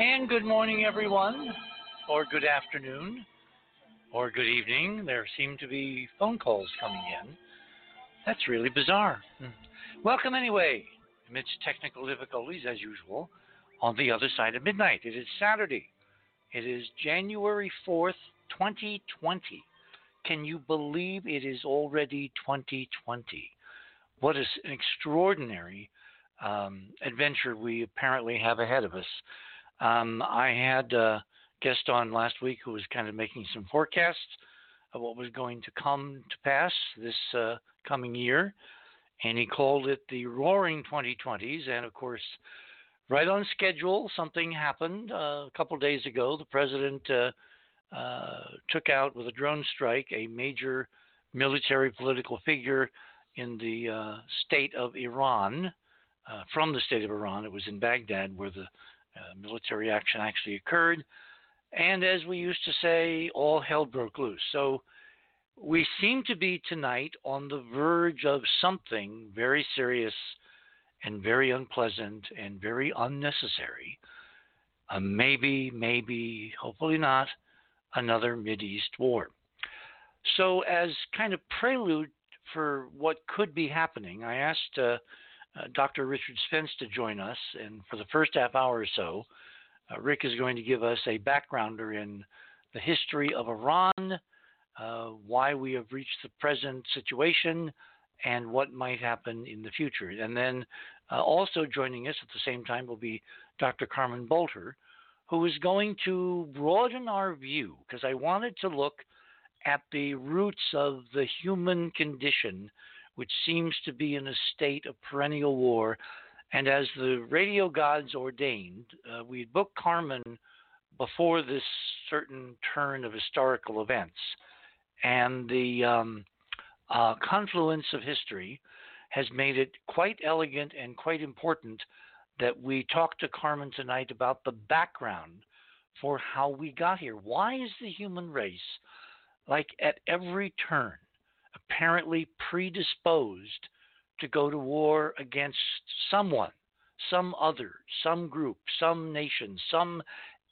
And good morning, everyone, or good afternoon, or good evening. There seem to be phone calls coming in. That's really bizarre. Hmm. Welcome, anyway, amidst technical difficulties, as usual, on the other side of midnight. It is Saturday. It is January 4th, 2020. Can you believe it is already 2020? What is an extraordinary um, adventure we apparently have ahead of us. Um, I had a guest on last week who was kind of making some forecasts of what was going to come to pass this uh, coming year, and he called it the Roaring 2020s. And of course, right on schedule, something happened uh, a couple days ago. The president uh, uh, took out with a drone strike a major military political figure in the uh, state of Iran. Uh, from the state of Iran, it was in Baghdad where the uh, military action actually occurred. And as we used to say, all hell broke loose. So we seem to be tonight on the verge of something very serious and very unpleasant and very unnecessary. Uh, maybe, maybe, hopefully not, another East war. So, as kind of prelude for what could be happening, I asked uh, Dr. Richard Spence to join us, and for the first half hour or so, uh, Rick is going to give us a backgrounder in the history of Iran, uh, why we have reached the present situation, and what might happen in the future. And then uh, also joining us at the same time will be Dr. Carmen Boulter, who is going to broaden our view because I wanted to look at the roots of the human condition which seems to be in a state of perennial war. And as the radio gods ordained, uh, we booked Carmen before this certain turn of historical events. And the um, uh, confluence of history has made it quite elegant and quite important that we talk to Carmen tonight about the background for how we got here. Why is the human race, like at every turn, apparently predisposed to go to war against someone, some other, some group, some nation, some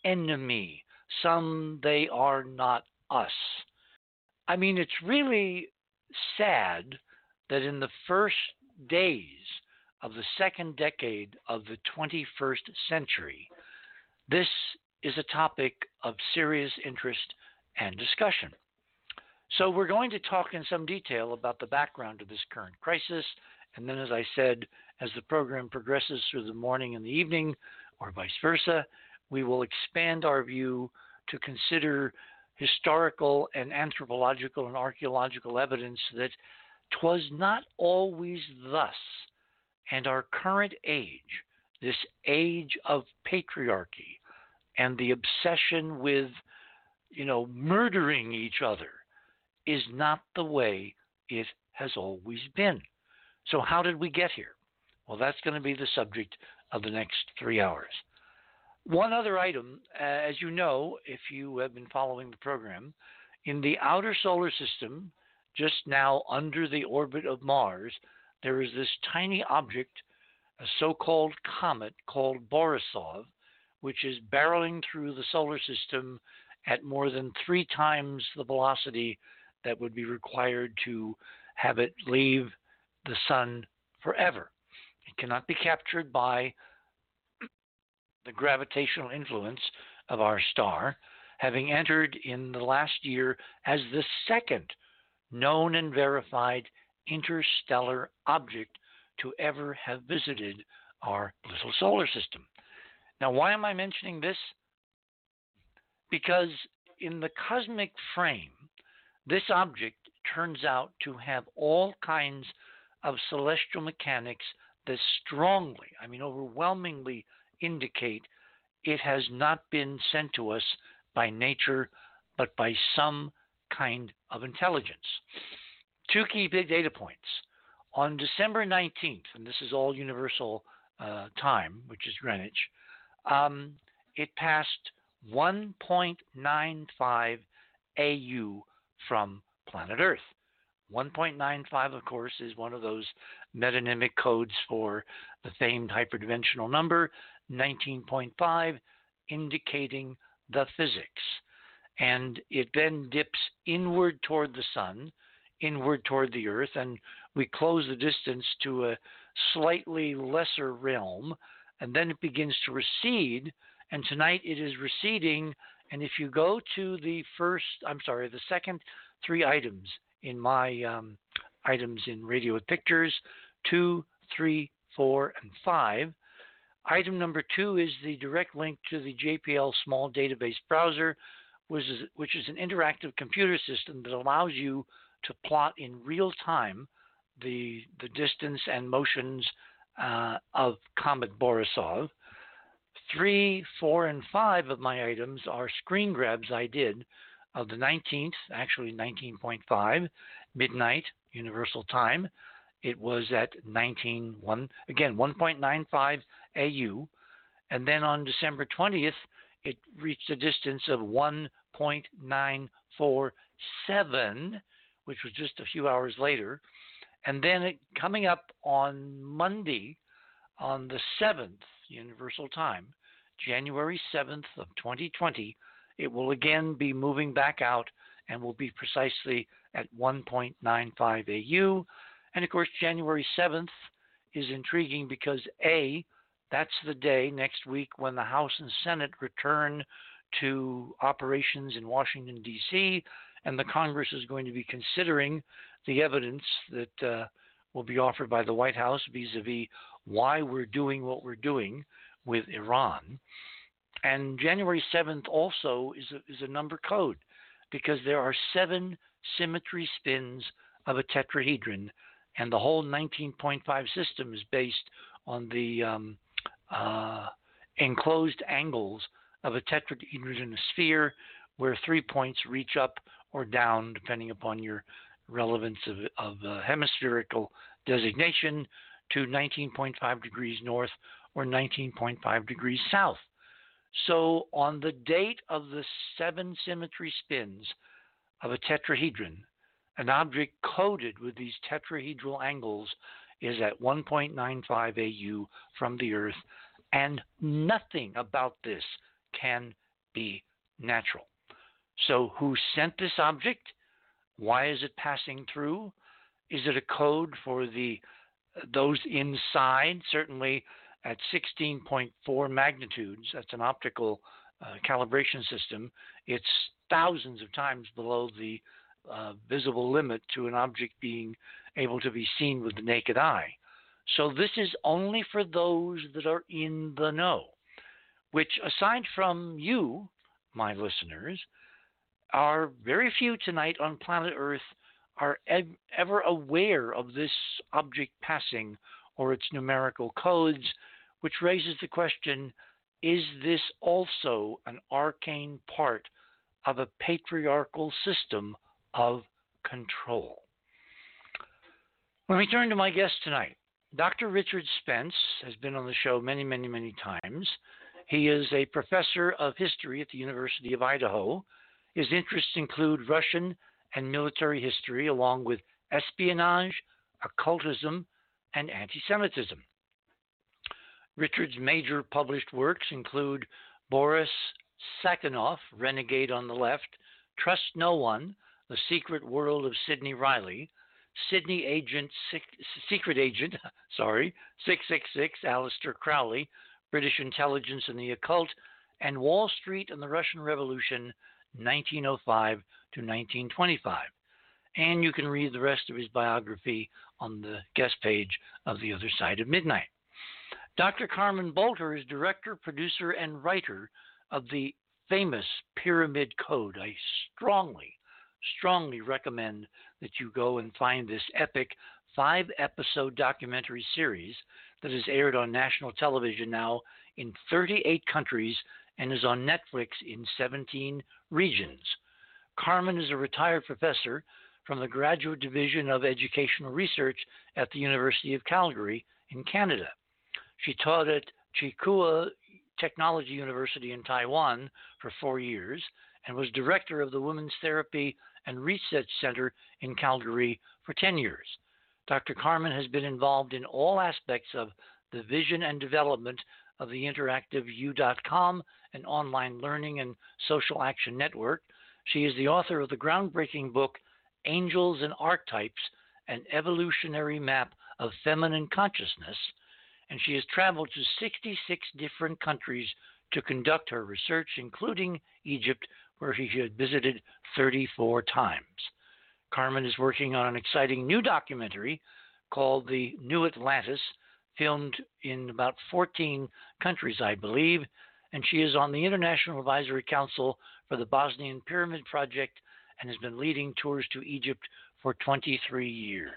enemy, some they are not us. I mean, it's really sad that in the first days of the second decade of the 21st century, this is a topic of serious interest and discussion. So, we're going to talk in some detail about the background of this current crisis. And then, as I said, as the program progresses through the morning and the evening, or vice versa, we will expand our view to consider historical and anthropological and archaeological evidence that 'twas not always thus. And our current age, this age of patriarchy and the obsession with, you know, murdering each other is not the way it has always been. So, how did we get here? Well, that's going to be the subject of the next three hours. One other item, uh, as you know, if you have been following the program, in the outer solar system, just now under the orbit of Mars, there is this tiny object, a so called comet called Borisov, which is barreling through the solar system at more than three times the velocity that would be required to have it leave the sun forever. It cannot be captured by the gravitational influence of our star, having entered in the last year as the second known and verified interstellar object to ever have visited our little solar system. Now, why am I mentioning this? Because in the cosmic frame, this object turns out to have all kinds of celestial mechanics that strongly, I mean, overwhelmingly indicate it has not been sent to us by nature, but by some kind of intelligence. Two key big data points. On December 19th, and this is all universal uh, time, which is Greenwich, um, it passed 1.95 AU from planet Earth. 1.95, of course, is one of those metonymic codes for the famed hyperdimensional number. 19.5 indicating the physics. And it then dips inward toward the sun, inward toward the earth, and we close the distance to a slightly lesser realm, and then it begins to recede. And tonight it is receding. And if you go to the first, I'm sorry, the second three items in my um, items in Radio with Pictures two, three, four, and five. Item number two is the direct link to the JPL Small Database Browser, which is, which is an interactive computer system that allows you to plot in real time the, the distance and motions uh, of Comet Borisov. Three, four, and five of my items are screen grabs I did of the 19th, actually 19.5, midnight Universal Time. It was at 19.1, again, 1.95 AU. And then on December 20th, it reached a distance of 1.947, which was just a few hours later. And then it, coming up on Monday, on the 7th, Universal Time, January 7th of 2020, it will again be moving back out and will be precisely at 1.95 AU. And of course, January 7th is intriguing because A, that's the day next week when the House and Senate return to operations in Washington, D.C., and the Congress is going to be considering the evidence that uh, will be offered by the White House vis a vis why we're doing what we're doing with Iran. And January 7th also is a, is a number code because there are seven symmetry spins of a tetrahedron, and the whole 19.5 system is based on the um, uh, enclosed angles of a tetrahedron in a sphere where three points reach up or down depending upon your relevance of, of uh, hemispherical designation to 19.5 degrees north or 19.5 degrees south. So, on the date of the seven symmetry spins of a tetrahedron, an object coded with these tetrahedral angles is at 1.95 AU from the Earth, and nothing about this can be natural. So, who sent this object? Why is it passing through? Is it a code for the those inside? Certainly, at 16.4 magnitudes, that's an optical uh, calibration system, it's thousands of times below the uh, visible limit to an object being able to be seen with the naked eye. So this is only for those that are in the know, which, aside from you, my listeners, are very few tonight on planet Earth are ev- ever aware of this object passing or its numerical codes which raises the question is this also an arcane part of a patriarchal system of control? When we turn to my guest tonight, Dr. Richard Spence has been on the show many, many, many times. He is a professor of history at the University of Idaho. His interests include Russian and military history, along with espionage, occultism, and anti Semitism. Richard's major published works include Boris Savinkov, Renegade on the Left, Trust No One, The Secret World of Sidney Reilly, Sydney Agent, Secret Agent, sorry, 666, Aleister Crowley, British Intelligence and the Occult, and Wall Street and the Russian Revolution, 1905 to 1925. And you can read the rest of his biography on the guest page of The Other Side of Midnight. Dr. Carmen Boulter is director, producer, and writer of the famous Pyramid Code. I strongly, strongly recommend that you go and find this epic five episode documentary series that is aired on national television now in 38 countries and is on Netflix in 17 regions. Carmen is a retired professor from the Graduate Division of Educational Research at the University of Calgary in Canada. She taught at Tsinghua Technology University in Taiwan for four years and was director of the Women's Therapy and Research Center in Calgary for 10 years. Dr. Carmen has been involved in all aspects of the vision and development of the interactiveu.com, an online learning and social action network. She is the author of the groundbreaking book Angels and Archetypes An Evolutionary Map of Feminine Consciousness, and she has traveled to 66 different countries to conduct her research, including Egypt, where she had visited 34 times. Carmen is working on an exciting new documentary called The New Atlantis, filmed in about 14 countries, I believe, and she is on the International Advisory Council for the Bosnian Pyramid Project and has been leading tours to Egypt for 23 years.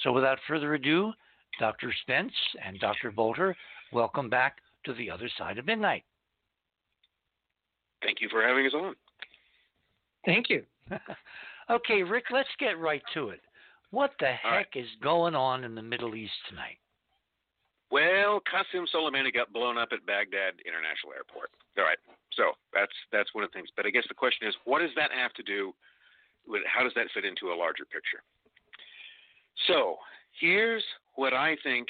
So, without further ado, Dr. Spence and Dr. Boulter, welcome back to the other side of midnight. Thank you for having us on. Thank you. okay, Rick, let's get right to it. What the heck right. is going on in the Middle East tonight? Well, Qasem Soleimani got blown up at Baghdad International Airport. All right, so that's that's one of the things. But I guess the question is, what does that have to do with? How does that fit into a larger picture? So here's what I think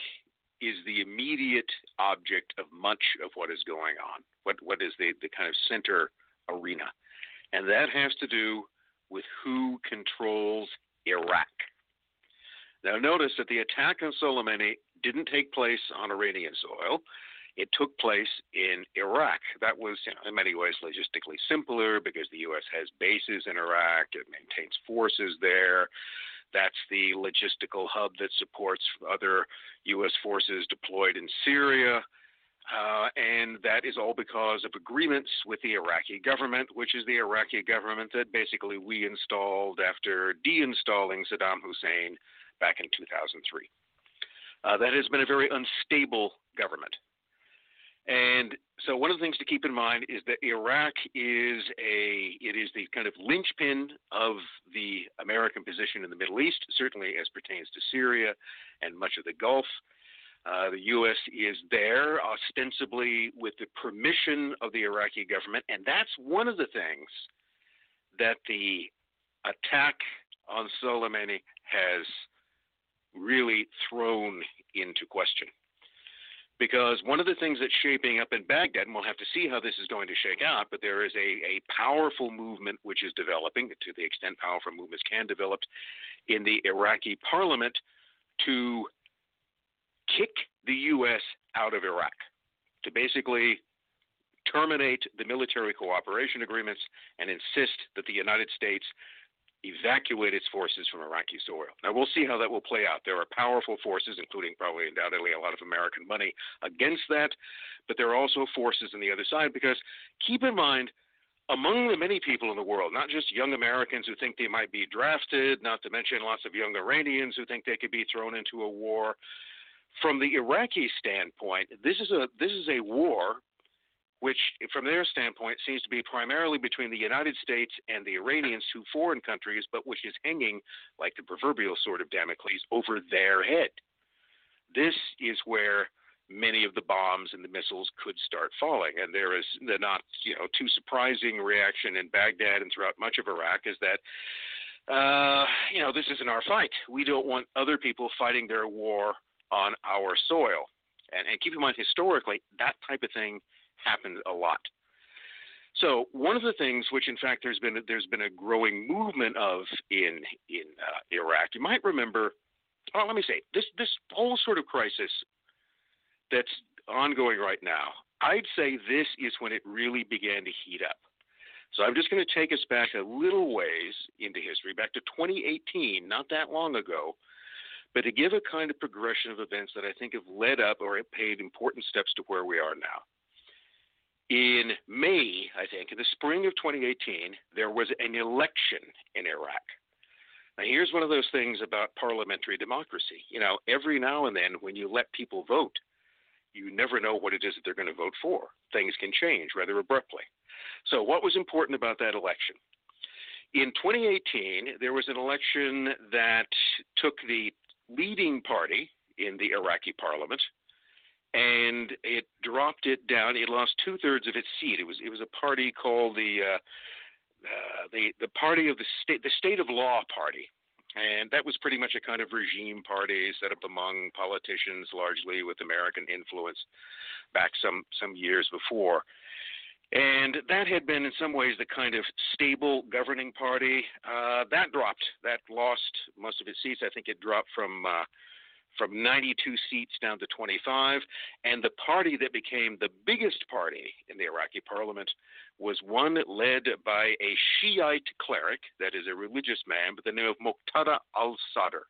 is the immediate object of much of what is going on. What what is the, the kind of center arena? And that has to do with who controls Iraq. Now notice that the attack on Soleimani didn't take place on Iranian soil. It took place in Iraq. That was, you know, in many ways, logistically simpler because the U.S. has bases in Iraq. It maintains forces there. That's the logistical hub that supports other U.S. forces deployed in Syria. Uh, and that is all because of agreements with the Iraqi government, which is the Iraqi government that basically we installed after deinstalling Saddam Hussein back in 2003. Uh, that has been a very unstable government. And so one of the things to keep in mind is that Iraq is a it is the kind of linchpin of the American position in the Middle East, certainly as pertains to Syria and much of the Gulf. Uh, the U.S. is there ostensibly with the permission of the Iraqi government, and that's one of the things that the attack on Soleimani has really thrown into question because one of the things that's shaping up in Baghdad, and we'll have to see how this is going to shake out, but there is a, a powerful movement which is developing, to the extent powerful movements can develop, in the Iraqi parliament to kick the U.S. out of Iraq, to basically terminate the military cooperation agreements and insist that the United States evacuate its forces from Iraqi soil. Now, we'll see how that will play out. There are powerful forces, including probably undoubtedly a lot of American money, against that, but there are also forces on the other side because keep in mind, among the many people in the world, not just young Americans who think they might be drafted, not to mention lots of young Iranians who think they could be thrown into a war. From the Iraqi standpoint, this is a this is a war which, from their standpoint, seems to be primarily between the United States and the Iranians, two foreign countries, but which is hanging like the proverbial sword of Damocles over their head. This is where many of the bombs and the missiles could start falling. And there is the not, you know, too surprising reaction in Baghdad and throughout much of Iraq is that, uh, you know, this isn't our fight. We don't want other people fighting their war on our soil. And, and keep in mind, historically, that type of thing happened a lot. So one of the things, which in fact there's been there's been a growing movement of in in uh, Iraq, you might remember. Well, let me say this this whole sort of crisis that's ongoing right now. I'd say this is when it really began to heat up. So I'm just going to take us back a little ways into history, back to 2018, not that long ago, but to give a kind of progression of events that I think have led up or have paid important steps to where we are now. In May, I think, in the spring of 2018, there was an election in Iraq. Now, here's one of those things about parliamentary democracy. You know, every now and then when you let people vote, you never know what it is that they're going to vote for. Things can change rather abruptly. So, what was important about that election? In 2018, there was an election that took the leading party in the Iraqi parliament and it dropped it down. It lost two thirds of its seat. It was it was a party called the uh, uh, the the party of the state the state of law party, And that was pretty much a kind of regime party set up among politicians, largely with American influence, back some some years before. And that had been, in some ways, the kind of stable governing party. Uh, that dropped. That lost most of its seats. I think it dropped from uh, from 92 seats down to 25. And the party that became the biggest party in the Iraqi parliament was one led by a Shiite cleric, that is a religious man, by the name of Muqtada al Sadr.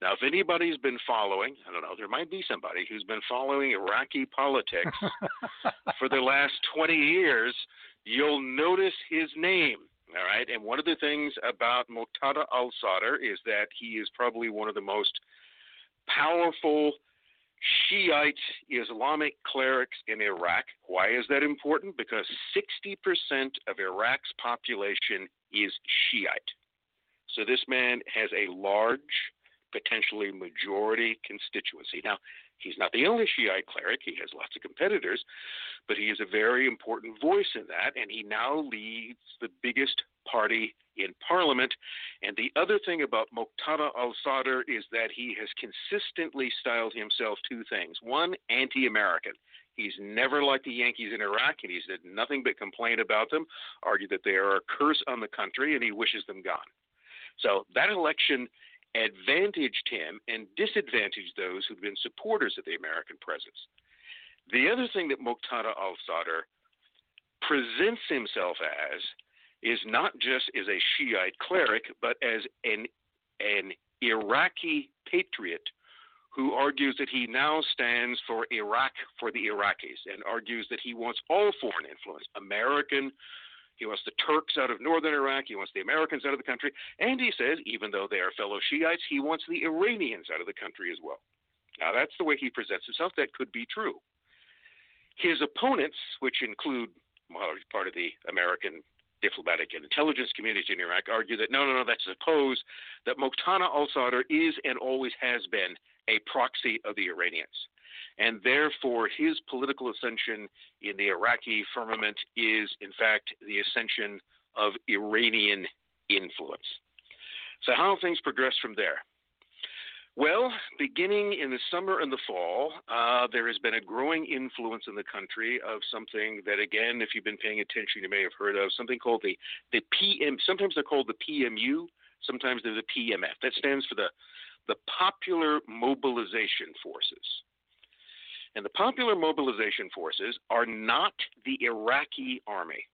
Now, if anybody's been following, I don't know, there might be somebody who's been following Iraqi politics for the last 20 years, you'll notice his name. All right. And one of the things about Muqtada al Sadr is that he is probably one of the most powerful Shiite Islamic clerics in Iraq. Why is that important? Because 60% of Iraq's population is Shiite. So this man has a large, potentially majority constituency. Now, he's not the only Shiite cleric, he has lots of competitors, but he is a very important voice in that, and he now leads the biggest party in parliament. And the other thing about Muqtada al Sadr is that he has consistently styled himself two things. One, anti American. He's never liked the Yankees in Iraq, and he's did nothing but complain about them, argue that they are a curse on the country, and he wishes them gone. So that election advantaged him and disadvantaged those who'd been supporters of the American presence. The other thing that Muqtada al Sadr presents himself as is not just as a Shiite cleric, but as an an Iraqi patriot who argues that he now stands for Iraq for the Iraqis and argues that he wants all foreign influence, American, he wants the Turks out of northern Iraq, he wants the Americans out of the country, and he says, even though they are fellow Shiites, he wants the Iranians out of the country as well. Now, that's the way he presents himself. That could be true. His opponents, which include part of the American diplomatic and intelligence community in Iraq argue that no, no, no, that's suppose that Muqtada al-Sadr is and always has been a proxy of the Iranians. And therefore, his political ascension in the Iraqi firmament is, in fact, the ascension of Iranian influence. So, how things progressed from there? Well, beginning in the summer and the fall, uh, there has been a growing influence in the country of something that, again, if you've been paying attention, you may have heard of something called the the PM. Sometimes they're called the PMU, sometimes they're the PMF. That stands for the the Popular Mobilization Forces. And the Popular Mobilization Forces are not the Iraqi army.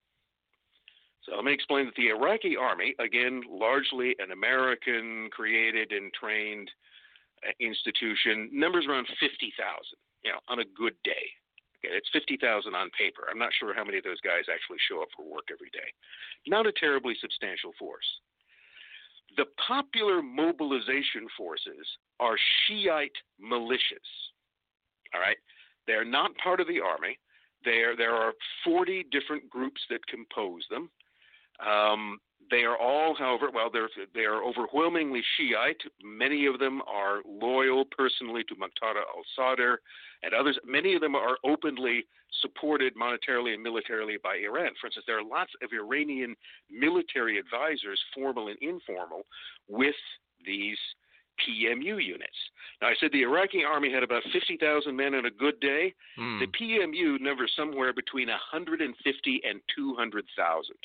So let me explain that the Iraqi army, again, largely an American created and trained institution, numbers around 50,000, you know, on a good day. Okay, it's 50,000 on paper. I'm not sure how many of those guys actually show up for work every day. Not a terribly substantial force. The popular mobilization forces are Shiite militias. All right? They're not part of the army. There, there are 40 different groups that compose them. Um, they are all, however, well, they're they are overwhelmingly Shiite. Many of them are loyal personally to Muqtada al-Sadr, and others. Many of them are openly supported monetarily and militarily by Iran. For instance, there are lots of Iranian military advisors, formal and informal, with these PMU units. Now, I said the Iraqi army had about 50,000 men on a good day. Mm. The PMU numbers somewhere between 150 and 200,000.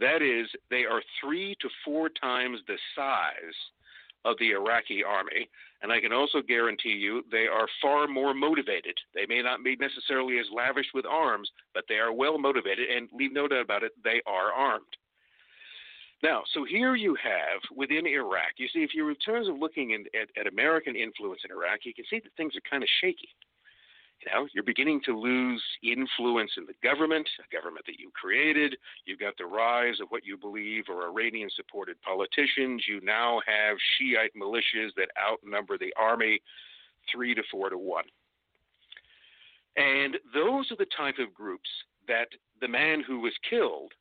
That is, they are three to four times the size of the Iraqi army. And I can also guarantee you they are far more motivated. They may not be necessarily as lavish with arms, but they are well motivated. And leave no doubt about it, they are armed. Now, so here you have within Iraq, you see, if you're in terms of looking in, at, at American influence in Iraq, you can see that things are kind of shaky. You know, you're beginning to lose influence in the government, a government that you created. You've got the rise of what you believe are Iranian supported politicians. You now have Shiite militias that outnumber the army three to four to one. And those are the type of groups that the man who was killed,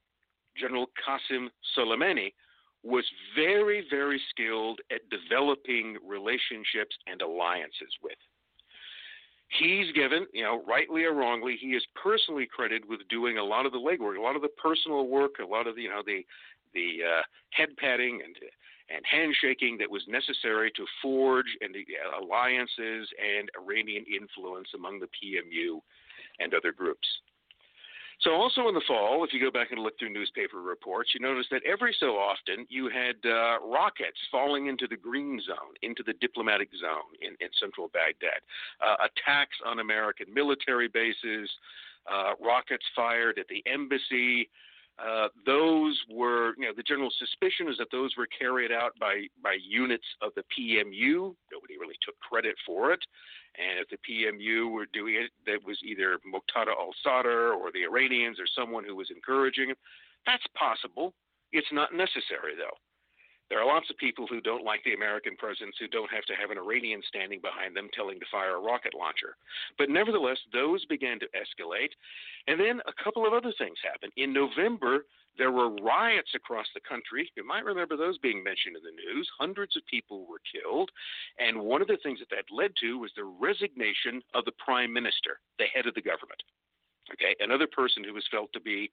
General Qasem Soleimani, was very, very skilled at developing relationships and alliances with he's given, you know, rightly or wrongly, he is personally credited with doing a lot of the legwork, a lot of the personal work, a lot of the, you know, the the uh, head patting and and handshaking that was necessary to forge and alliances and Iranian influence among the PMU and other groups. So, also in the fall, if you go back and look through newspaper reports, you notice that every so often you had uh, rockets falling into the green zone, into the diplomatic zone in, in central Baghdad, uh, attacks on American military bases, uh, rockets fired at the embassy. Uh, those were, you know, the general suspicion is that those were carried out by, by units of the PMU. Nobody really took credit for it. And if the PMU were doing it, that was either Muqtada al Sadr or the Iranians or someone who was encouraging it. That's possible. It's not necessary, though. There are lots of people who don't like the American presence who don't have to have an Iranian standing behind them telling to fire a rocket launcher. But nevertheless, those began to escalate. And then a couple of other things happened. In November, there were riots across the country. You might remember those being mentioned in the news. Hundreds of people were killed. And one of the things that that led to was the resignation of the prime minister, the head of the government. Okay, another person who was felt to be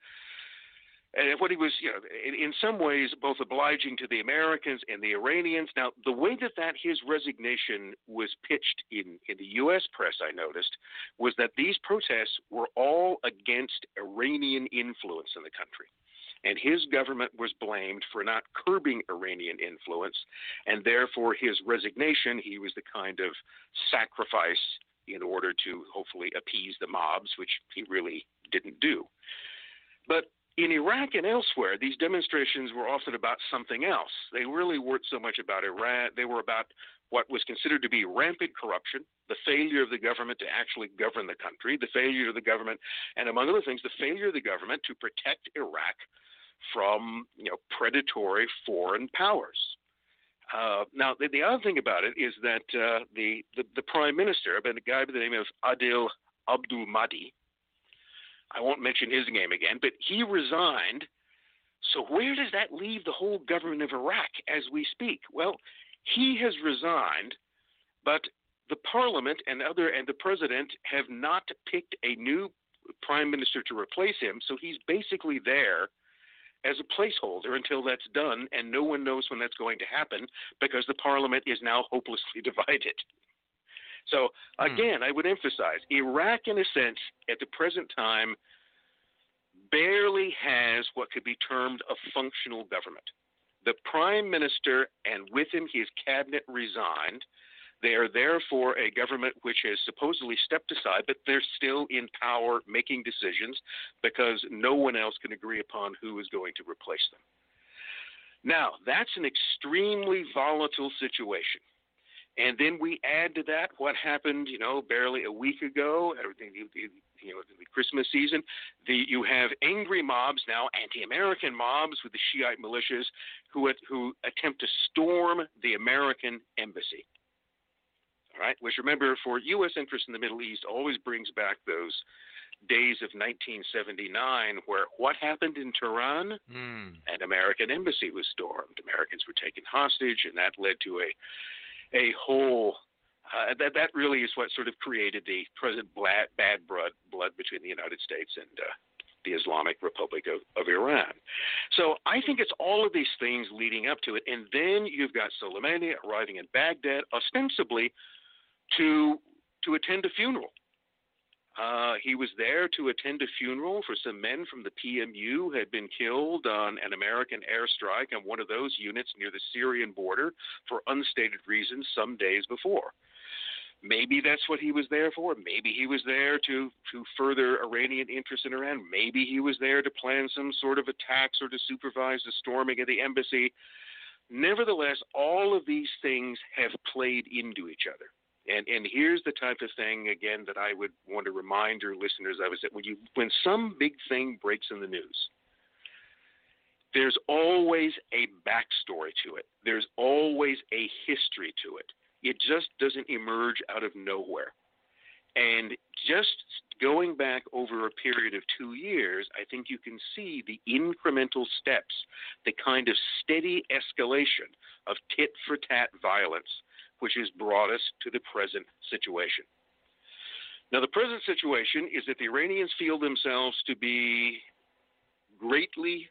and what he was, you know, in, in, some ways both obliging to the Americans and the Iranians. Now, the way that that his resignation was pitched in in the U.S. press, I noticed, was that these protests were all against Iranian influence in the country and his government was blamed for not curbing Iranian influence, and therefore his resignation, he was the kind of sacrifice in order to hopefully appease the mobs, which he really didn't do. But in Iraq and elsewhere, these demonstrations were often about something else. They really weren't so much about Iraq, they were about what was considered to be rampant corruption, the failure of the government to actually govern the country, the failure of the government, and among other things, the failure of the government to protect Iraq from you know predatory foreign powers. Uh, now, the, the, other thing about it is that uh, the, the, the prime minister, a guy by the name of Adil Abdul Mahdi, I won't mention his name again, but he resigned. So where does that leave the whole government of Iraq as we speak? Well, he has resigned, but the parliament and other and the president have not picked a new prime minister to replace him. So he's basically there as a placeholder until that's done, and no one knows when that's going to happen because the parliament is now hopelessly divided. So, hmm. again, I would emphasize Iraq, in a sense, at the present time, barely has what could be termed a functional government. The prime minister and with him his cabinet resigned. They are therefore a government which has supposedly stepped aside, but they're still in power making decisions because no one else can agree upon who is going to replace them. Now, that's an extremely volatile situation. And then we add to that what happened, you know, barely a week ago, everything, you know, the Christmas season. The, you have angry mobs now, anti-American mobs with the Shiite militias who who attempt to storm the American embassy right? Which remember, for U.S. interests in the Middle East, always brings back those days of 1979 where what happened in Tehran? Mm. An American embassy was stormed. Americans were taken hostage, and that led to a a whole. Uh, that that really is what sort of created the present bad, bad blood blood between the United States and uh, the Islamic Republic of, of Iran. So I think it's all of these things leading up to it. And then you've got Soleimani arriving in Baghdad, ostensibly to to attend a funeral. Uh, he was there to attend a funeral for some men from the PMU who had been killed on an American airstrike on one of those units near the Syrian border for unstated reasons some days before. Maybe that's what he was there for. Maybe he was there to, to further Iranian interests in Iran. Maybe he was there to plan some sort of attacks or to supervise the storming of the embassy. Nevertheless, all of these things have played into each other. And and here's the type of thing again that I would want to remind your listeners of is that when you when some big thing breaks in the news, there's always a backstory to it. There's always a history to it. It just doesn't emerge out of nowhere. And just going back over a period of two years, I think you can see the incremental steps, the kind of steady escalation of tit for tat violence which has brought us to the present situation. Now, the present situation is that the Iranians feel themselves to be greatly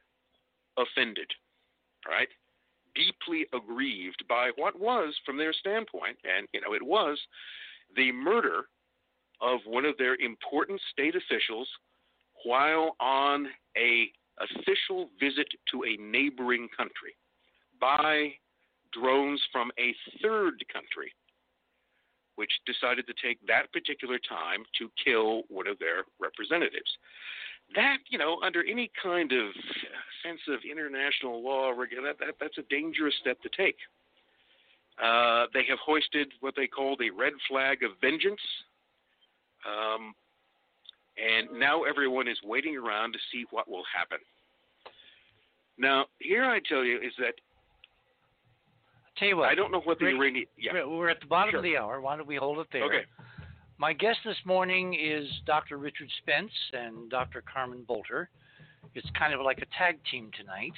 offended, right? deeply aggrieved by what was, from their standpoint, and you know it was, the murder of one of their important state officials while on a official visit to a neighboring country by drones from a third country which decided to take that particular time to kill one of their representatives. That you know under any kind of sense of international law that, that that's a dangerous step to take. Uh, they have hoisted what they call a red flag of vengeance. Um, and now everyone is waiting around to see what will happen. Now here i tell you is that tell you what i don't know what the Rick, iranian yeah we're at the bottom sure. of the hour why don't we hold it there okay my guest this morning is Dr. Richard Spence and Dr. Carmen Boulter. It's kind of like a tag team tonight.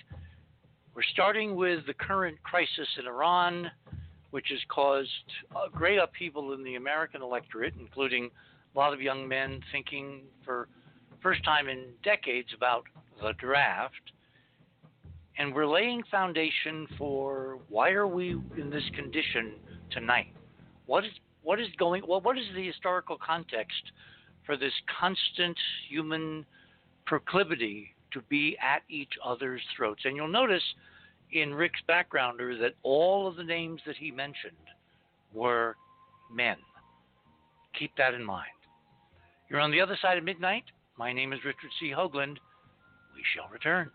We're starting with the current crisis in Iran, which has caused a great upheaval in the American electorate, including a lot of young men thinking for first time in decades about the draft. And we're laying foundation for why are we in this condition tonight? What is what is going well what is the historical context for this constant human proclivity to be at each other's throats? And you'll notice in rick's backgrounder that all of the names that he mentioned were men. Keep that in mind. You're on the other side of midnight. My name is richard c. Hoagland. We shall return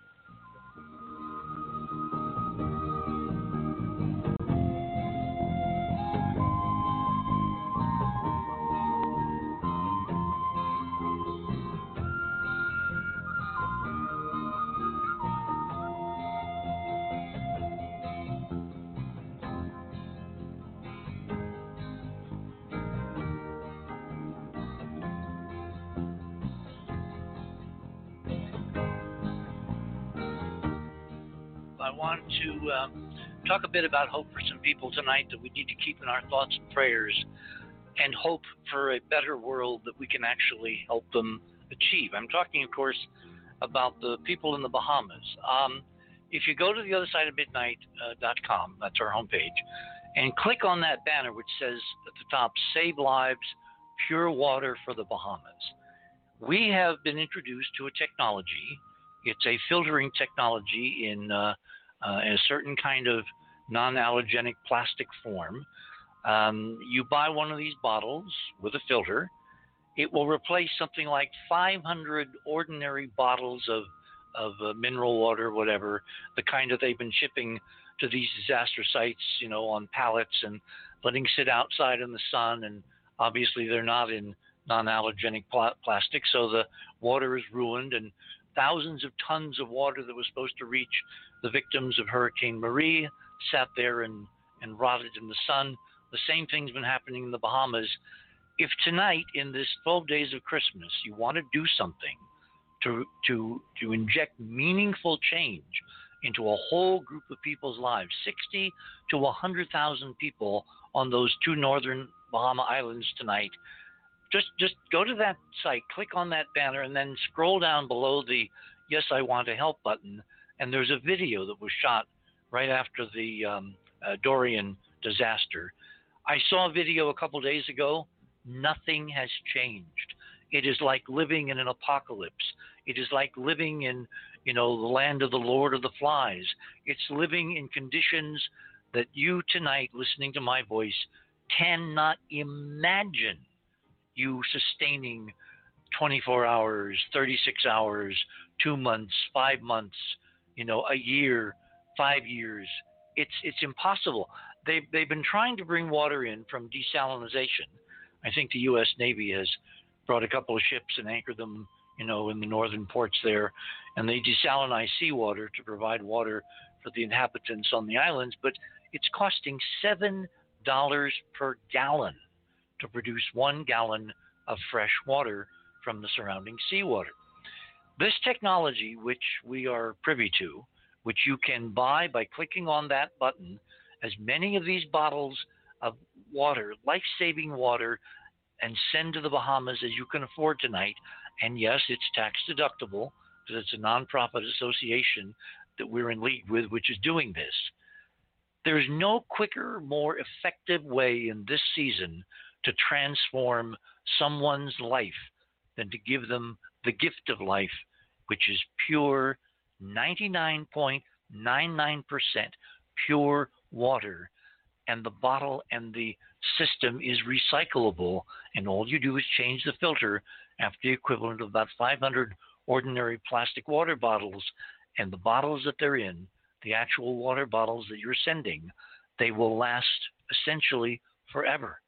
talk a bit about hope for some people tonight that we need to keep in our thoughts and prayers and hope for a better world that we can actually help them achieve. I'm talking, of course, about the people in the Bahamas. Um, if you go to the other side of midnight.com, uh, that's our homepage, and click on that banner which says at the top, Save Lives, Pure Water for the Bahamas. We have been introduced to a technology. It's a filtering technology in uh, uh, a certain kind of non allergenic plastic form. Um, you buy one of these bottles with a filter, it will replace something like 500 ordinary bottles of, of uh, mineral water, whatever, the kind that they've been shipping to these disaster sites, you know, on pallets and letting sit outside in the sun. And obviously, they're not in non allergenic pl- plastic, so the water is ruined. And thousands of tons of water that was supposed to reach the victims of Hurricane Maria sat there and, and rotted in the sun. The same thing's been happening in the Bahamas. If tonight, in this 12 days of Christmas, you want to do something to, to, to inject meaningful change into a whole group of people's lives, 60 to 100,000 people on those two northern Bahama Islands tonight, just just go to that site, click on that banner, and then scroll down below the "Yes, I want to help" button, and there's a video that was shot right after the um, uh, Dorian disaster. I saw a video a couple days ago. Nothing has changed. It is like living in an apocalypse. It is like living in, you know, the land of the Lord of the Flies. It's living in conditions that you tonight, listening to my voice, cannot imagine you sustaining 24 hours, 36 hours, two months, five months, you know, a year, five years. It's it's impossible. They've they've been trying to bring water in from desalination. I think the U.S. Navy has brought a couple of ships and anchored them, you know, in the northern ports there, and they desalinize seawater to provide water for the inhabitants on the islands. But it's costing seven dollars per gallon to produce one gallon of fresh water from the surrounding seawater. This technology, which we are privy to, which you can buy by clicking on that button, as many of these bottles of water, life saving water, and send to the Bahamas as you can afford tonight. And yes, it's tax deductible because it's a nonprofit association that we're in league with, which is doing this. There's no quicker, more effective way in this season to transform someone's life than to give them the gift of life, which is pure 99.99% pure water. And the bottle and the system is recyclable. And all you do is change the filter after the equivalent of about 500 ordinary plastic water bottles. And the bottles that they're in, the actual water bottles that you're sending, they will last essentially forever.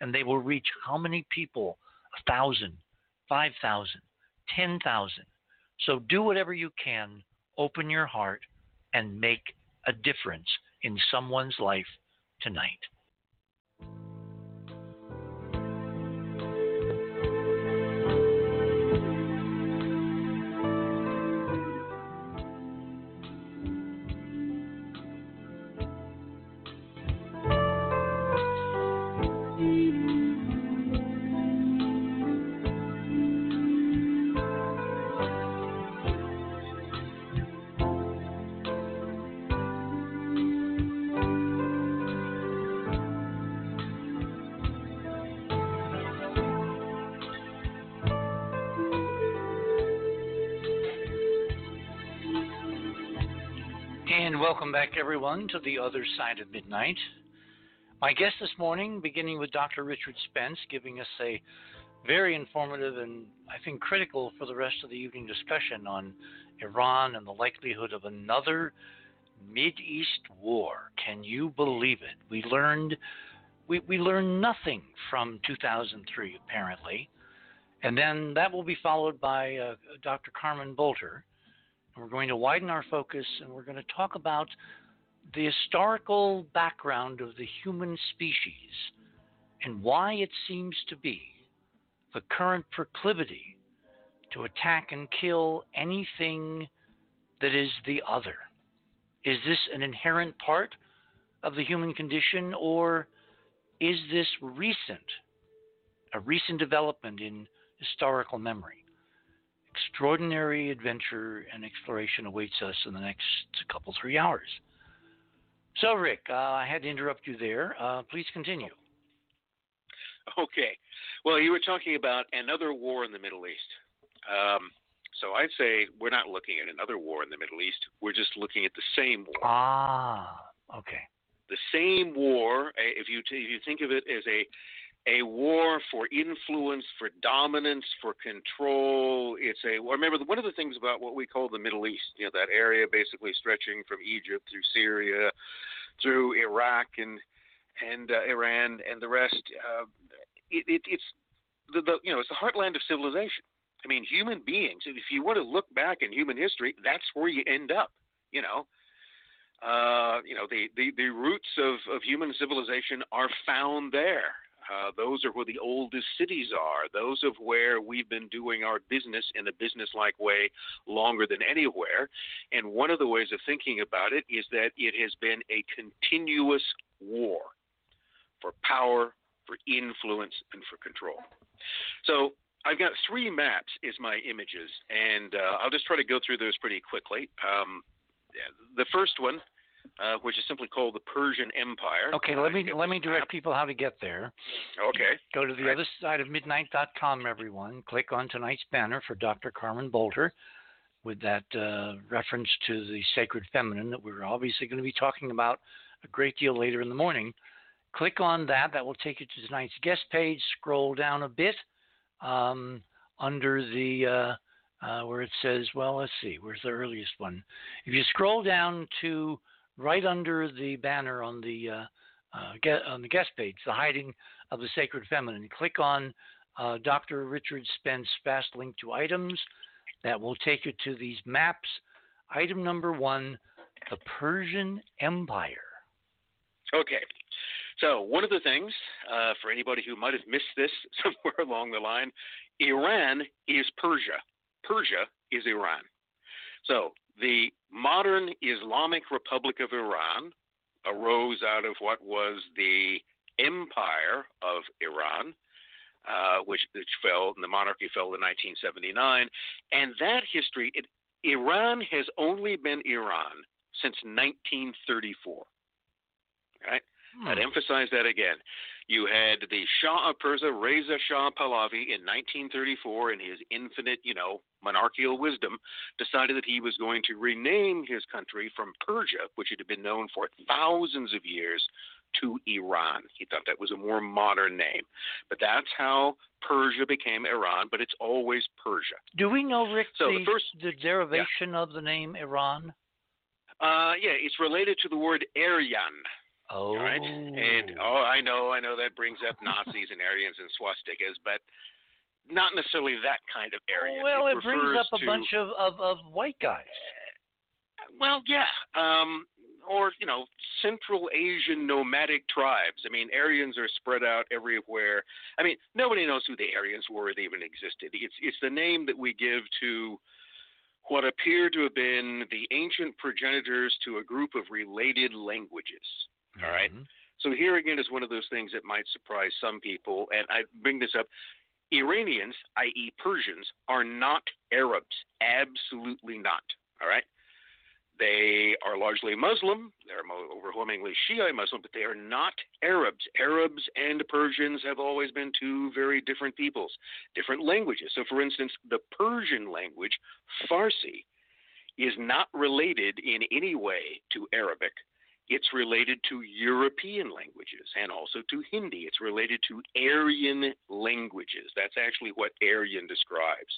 And they will reach how many people? A thousand, five thousand, ten thousand. So do whatever you can, open your heart, and make a difference in someone's life tonight. Back, everyone, to the other side of midnight. My guest this morning, beginning with Dr. Richard Spence, giving us a very informative and I think critical for the rest of the evening discussion on Iran and the likelihood of another Mid-East war. Can you believe it? We learned we, we learned nothing from 2003 apparently, and then that will be followed by uh, Dr. Carmen Boulter we're going to widen our focus and we're going to talk about the historical background of the human species and why it seems to be the current proclivity to attack and kill anything that is the other. Is this an inherent part of the human condition or is this recent, a recent development in historical memory? Extraordinary adventure and exploration awaits us in the next couple, three hours. So, Rick, uh, I had to interrupt you there. Uh, please continue. Okay. Well, you were talking about another war in the Middle East. Um, so I'd say we're not looking at another war in the Middle East. We're just looking at the same war. Ah, okay. The same war, eh, if you t- if you think of it as a a war for influence, for dominance, for control. It's a remember one of the things about what we call the Middle East, you know, that area basically stretching from Egypt through Syria, through Iraq and and uh, Iran and the rest. Uh, it, it, it's the, the you know it's the heartland of civilization. I mean, human beings. If you want to look back in human history, that's where you end up. You know, uh, you know the, the, the roots of, of human civilization are found there. Uh, those are where the oldest cities are. Those of where we've been doing our business in a business-like way longer than anywhere. And one of the ways of thinking about it is that it has been a continuous war for power, for influence, and for control. So I've got three maps as my images, and uh, I'll just try to go through those pretty quickly. Um, the first one uh, which is simply called the Persian Empire. Okay, let me let me direct people how to get there. Okay. Go to the right. other side of midnight.com, everyone. Click on tonight's banner for Dr. Carmen Boulter with that uh, reference to the sacred feminine that we're obviously going to be talking about a great deal later in the morning. Click on that. That will take you to tonight's guest page. Scroll down a bit um, under the uh, uh, where it says, well, let's see, where's the earliest one? If you scroll down to right under the banner on the uh, uh, get, on the guest page, the hiding of the sacred feminine. Click on uh, Dr. Richard Spence fast link to items. That will take you to these maps. Item number one, the Persian Empire. Okay. So, one of the things uh, for anybody who might have missed this somewhere along the line, Iran is Persia. Persia is Iran. So, the modern Islamic Republic of Iran arose out of what was the Empire of Iran, uh, which, which fell, and the monarchy fell in 1979. And that history, it, Iran has only been Iran since 1934. Right? Hmm. I'd emphasize that again. You had the Shah of Persia, Reza Shah Pahlavi, in 1934, in his infinite, you know, monarchical wisdom, decided that he was going to rename his country from Persia, which it had been known for thousands of years, to Iran. He thought that was a more modern name. But that's how Persia became Iran, but it's always Persia. Do we know, Rick, So the, the first- the derivation of the name Iran? Uh, yeah, it's related to the word Aryan. Oh. All right. And oh, I know, I know that brings up Nazis and Aryans and swastikas, but not necessarily that kind of Aryan. well, it, it brings up a to- bunch of, of, of white guys. Well, yeah. Um, or you know, Central Asian nomadic tribes. I mean, Aryans are spread out everywhere. I mean, nobody knows who the Aryans were; they even existed. It's it's the name that we give to what appear to have been the ancient progenitors to a group of related languages. All right. Mhm. So here again is one of those things that might surprise some people, and I bring this up. Iranians, i.e., Persians, are not Arabs. Absolutely not. All right. They are largely Muslim. They're overwhelmingly Shiite Muslim, but they are not Arabs. Arabs and Persians have always been two very different peoples, different languages. So, for instance, the Persian language, Farsi, is not related in any way to Arabic. It's related to European languages and also to Hindi. It's related to Aryan languages. That's actually what Aryan describes.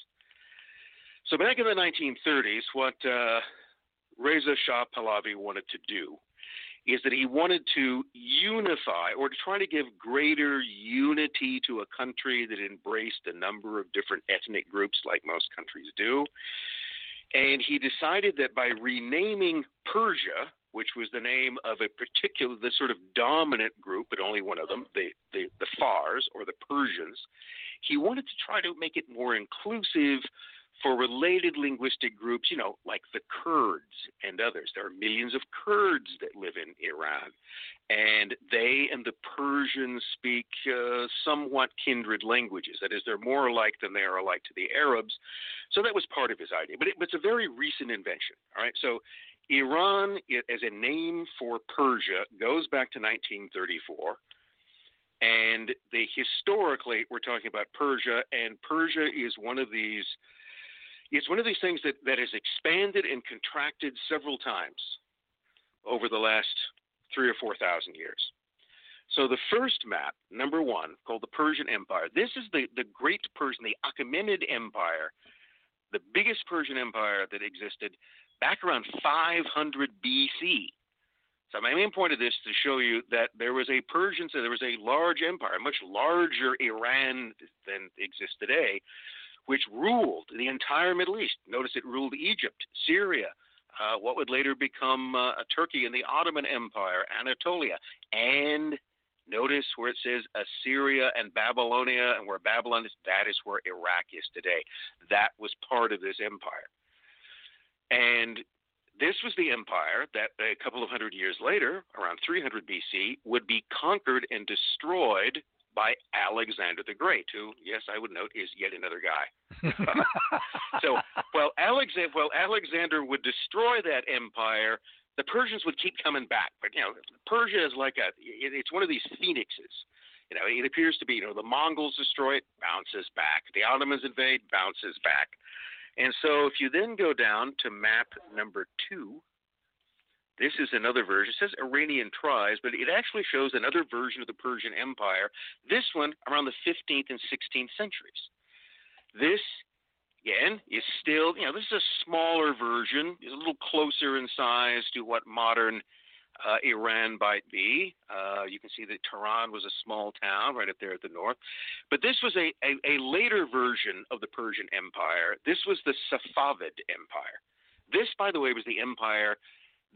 So back in the 1930s, what uh, Reza Shah Pahlavi wanted to do is that he wanted to unify or to try to give greater unity to a country that embraced a number of different ethnic groups like most countries do. And he decided that by renaming Persia, which was the name of a particular, the sort of dominant group, but only one of them, the, the, the Fars or the Persians, he wanted to try to make it more inclusive for related linguistic groups, you know, like the Kurds and others. There are millions of Kurds that live in Iran, and they and the Persians speak uh, somewhat kindred languages. That is, they're more alike than they are alike to the Arabs. So that was part of his idea, but, it, but it's a very recent invention. All right, so Iran, as a name for Persia, goes back to 1934. And they historically, we're talking about Persia, and Persia is one of these it's one of these things that, that has expanded and contracted several times over the last three or four thousand years. So the first map, number one, called the Persian Empire, this is the, the Great Persian, the Achaemenid Empire, the biggest Persian empire that existed back around 500 BC. So my main point of this is to show you that there was a Persian, so there was a large empire, a much larger Iran than exists today, which ruled the entire Middle East. Notice it ruled Egypt, Syria, uh, what would later become uh, Turkey and the Ottoman Empire, Anatolia, and notice where it says Assyria and Babylonia, and where Babylon is, that is where Iraq is today. That was part of this empire. And this was the empire that a couple of hundred years later, around 300 BC, would be conquered and destroyed by Alexander the Great, who, yes, I would note, is yet another guy. So, well, Alexander, well, Alexander would destroy that empire. The Persians would keep coming back, but you know, Persia is like a, it, it's one of these phoenixes. You know, it appears to be, you know, the Mongols destroy it, bounces back. The Ottomans invade, bounces back. And so, if you then go down to map number two, this is another version. It says Iranian tribes, but it actually shows another version of the Persian Empire. This one around the 15th and 16th centuries. This again is still, you know, this is a smaller version. It's a little closer in size to what modern uh, Iran might be. Uh, you can see that Tehran was a small town right up there at the north. But this was a, a, a later version of the Persian Empire. This was the Safavid Empire. This, by the way, was the empire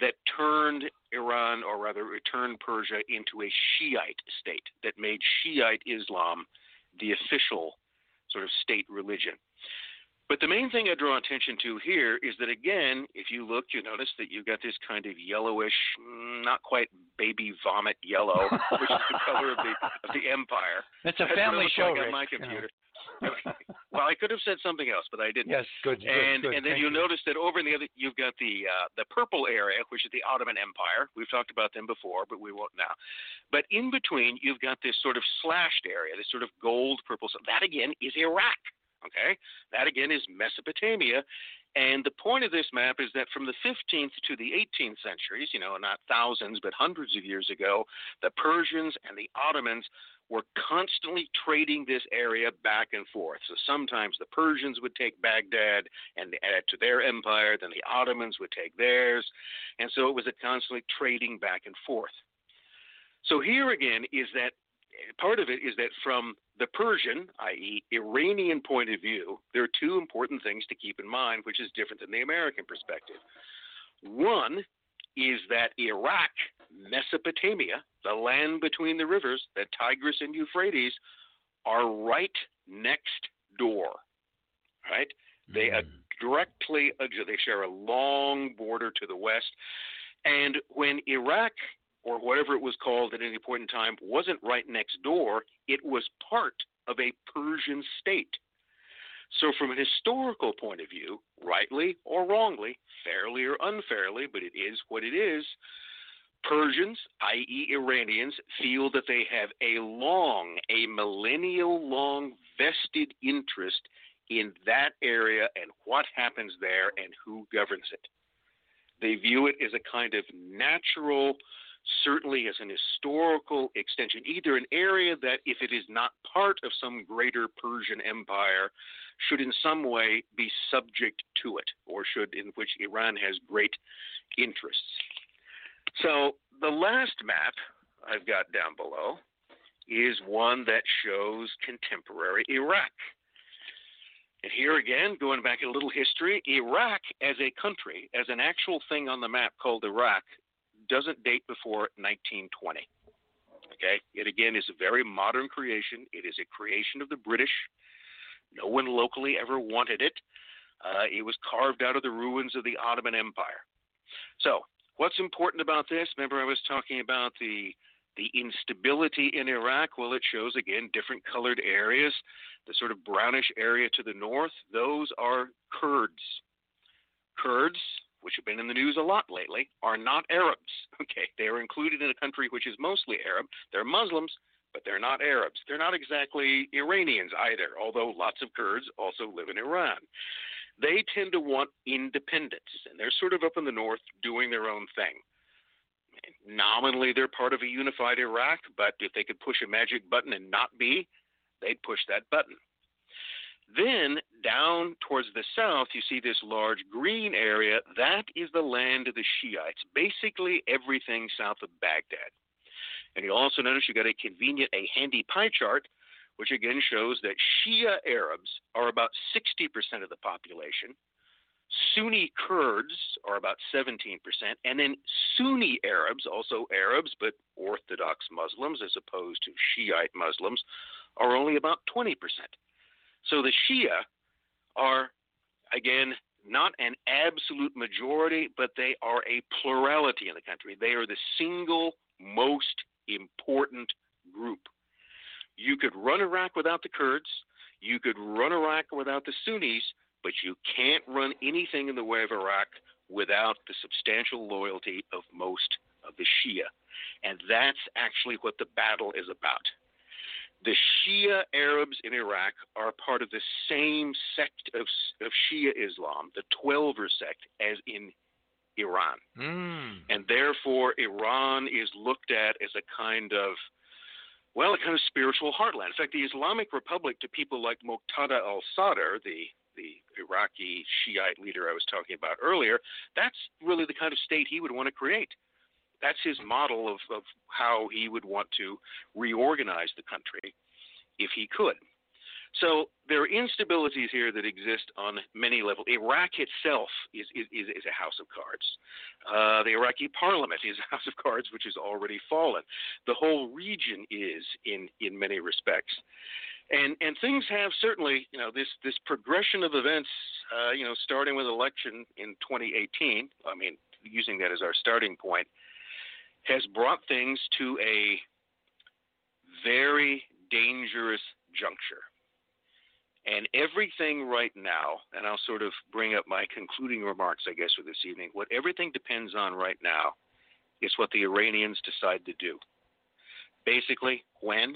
that turned Iran, or rather, turned Persia into a Shiite state that made Shiite Islam the official sort of state religion. But the main thing I draw attention to here is that, again, if you look, you notice that you've got this kind of yellowish, mm, not quite baby vomit yellow, which is the color of the, of the empire. It's a That's family show, like on my you computer. well, I could have said something else, but I didn't. Yes, good. and good, and then you'll you. notice that over in the other, you've got the uh, the purple area, which is the Ottoman Empire. We've talked about them before, but we won't now. But in between, you've got this sort of slashed area, this sort of gold purple. So that again is Iraq. Okay, that again is Mesopotamia. And the point of this map is that from the 15th to the 18th centuries, you know, not thousands, but hundreds of years ago, the Persians and the Ottomans were constantly trading this area back and forth. So sometimes the Persians would take Baghdad and add to their empire, then the Ottomans would take theirs. And so it was a constantly trading back and forth. So here again is that part of it is that from the Persian, i.e., Iranian point of view, there are two important things to keep in mind, which is different than the American perspective. One is that Iraq, Mesopotamia, the land between the rivers, the Tigris and Euphrates, are right next door. Right? They Mm. directly they share a long border to the west. And when Iraq or whatever it was called at any point in time wasn't right next door, it was part of a Persian state. So, from a historical point of view, rightly or wrongly, fairly or unfairly, but it is what it is, Persians, i.e., Iranians, feel that they have a long, a millennial long vested interest in that area and what happens there and who governs it. They view it as a kind of natural, certainly as an historical extension, either an area that, if it is not part of some greater Persian empire, should in some way be subject to it, or should in which Iran has great interests. So the last map I've got down below is one that shows contemporary Iraq. And here again, going back a little history, Iraq as a country, as an actual thing on the map called Iraq, doesn't date before 1920. Okay, it again is a very modern creation. It is a creation of the British. No one locally ever wanted it. Uh, it was carved out of the ruins of the Ottoman Empire. So, what's important about this? Remember, I was talking about the the instability in Iraq. Well, it shows again different colored areas. The sort of brownish area to the north, those are Kurds. Kurds, which have been in the news a lot lately, are not Arabs. Okay, they are included in a country which is mostly Arab. They're Muslims, but they're not Arabs. They're not exactly Iranians either, although lots of Kurds also live in Iran. They tend to want independence, and they're sort of up in the north doing their own thing. Nominally, they're part of a unified Iraq, but if they could push a magic button and not be, they'd push that button. Then down towards the south, you see this large green area. That is the land of the Shiites, basically everything south of Baghdad. And you also notice you've got a convenient, a handy pie chart, which again shows that Shia Arabs are about 60% of the population. Sunni Kurds are about 17%, and then Sunni Arabs, also Arabs but Orthodox Muslims as opposed to Shiite Muslims, are only about 20%. So the Shia are, again, not an absolute majority, but they are a plurality in the country. They are the single most important group. You could run Iraq without the Kurds, you could run Iraq without the Sunnis, but you can't run anything in the way of Iraq without the substantial loyalty of most of the Shia. And that's actually what the battle is about. The Shia Arabs in Iraq are part of the same sect of, of Shia Islam, the Twelver sect, as in Iran. Mm. And therefore, Iran is looked at as a kind of, well, a kind of spiritual heartland. In fact, the Islamic Republic, to people like Muqtada al Sadr, the the Iraqi Shiite leader I was talking about earlier, that's really the kind of state he would want to create. That's his model of, of how he would want to reorganize the country if he could. So there are instabilities here that exist on many levels. Iraq itself is, is, is a house of cards. Uh, the Iraqi parliament is a house of cards which has already fallen. The whole region is in, in many respects. And, and things have certainly, you know, this, this progression of events, uh, you know, starting with election in 2018, I mean, using that as our starting point, has brought things to a very dangerous juncture. And everything right now, and I'll sort of bring up my concluding remarks, I guess, for this evening. What everything depends on right now is what the Iranians decide to do. Basically, when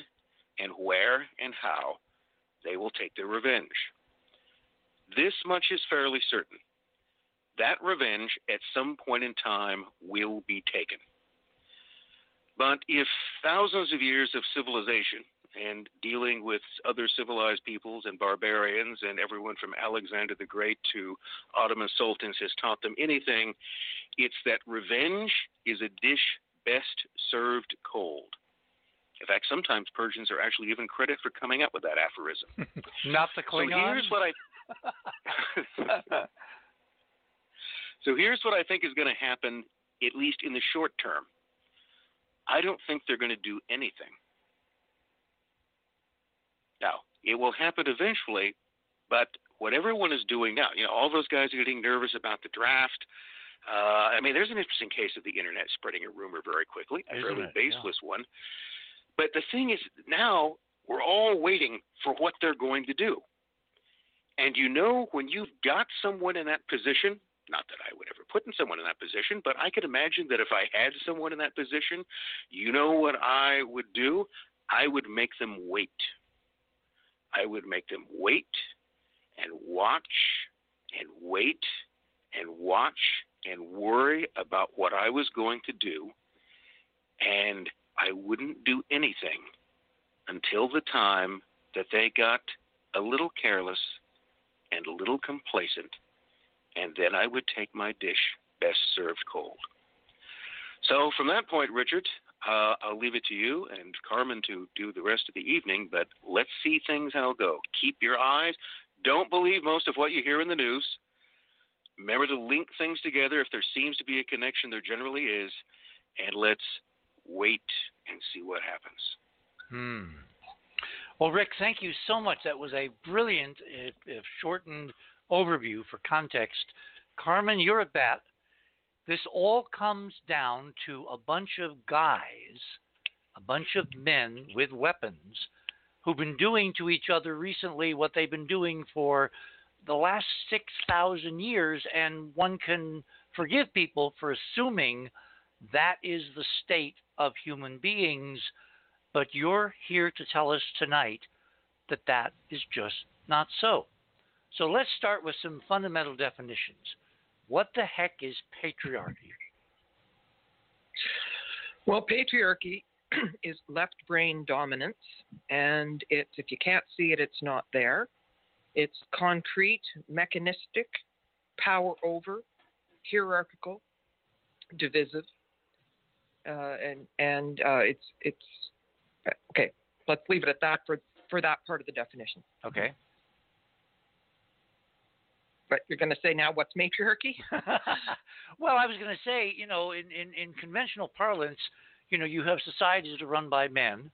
and where and how they will take their revenge. This much is fairly certain. That revenge at some point in time will be taken. But if thousands of years of civilization and dealing with other civilized peoples and barbarians and everyone from Alexander the Great to Ottoman sultans has taught them anything, it's that revenge is a dish best served cold. In fact, sometimes Persians are actually given credit for coming up with that aphorism. Not the Klingons. So here's what I. so here's what I think is going to happen, at least in the short term. I don't think they're going to do anything. Now, it will happen eventually, but what everyone is doing now, you know, all those guys are getting nervous about the draft. Uh, I mean, there's an interesting case of the internet spreading a rumor very quickly, a fairly baseless one. But the thing is, now we're all waiting for what they're going to do. And you know, when you've got someone in that position, not that I would ever put someone in that position, but I could imagine that if I had someone in that position, you know what I would do? I would make them wait. I would make them wait and watch and wait and watch and worry about what I was going to do. And I wouldn't do anything until the time that they got a little careless and a little complacent, and then I would take my dish best served cold. So from that point, Richard, uh, I'll leave it to you and Carmen to do the rest of the evening, but let's see things how go. Keep your eyes. Don't believe most of what you hear in the news. Remember to link things together. If there seems to be a connection, there generally is. And let's wait and see what happens. Hmm. Well, Rick, thank you so much. That was a brilliant, if, if shortened overview for context. Carmen, you're at bat. This all comes down to a bunch of guys, a bunch of men with weapons who've been doing to each other recently what they've been doing for the last 6,000 years, and one can forgive people for assuming that is the state of human beings. But you're here to tell us tonight that that is just not so. So let's start with some fundamental definitions. What the heck is patriarchy? Well, patriarchy is left brain dominance, and it's if you can't see it, it's not there. It's concrete, mechanistic, power over, hierarchical, divisive, uh, and and uh, it's it's okay. Let's leave it at that for for that part of the definition. Okay. But you're going to say now what's matriarchy? well, I was going to say, you know, in, in, in conventional parlance, you know, you have societies that are run by men.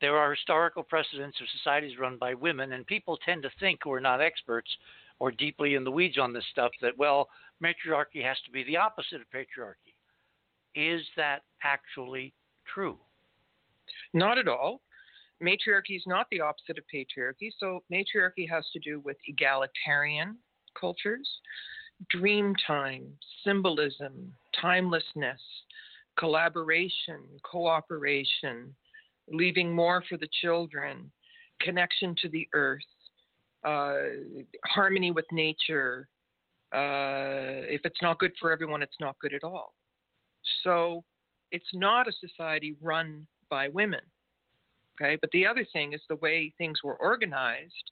There are historical precedents of societies run by women, and people tend to think who are not experts or deeply in the weeds on this stuff that, well, matriarchy has to be the opposite of patriarchy. Is that actually true? Not at all. Matriarchy is not the opposite of patriarchy. So, matriarchy has to do with egalitarian cultures, dream time, symbolism, timelessness, collaboration, cooperation, leaving more for the children, connection to the earth, uh, harmony with nature. Uh, if it's not good for everyone, it's not good at all. So, it's not a society run by women. Okay, but the other thing is the way things were organized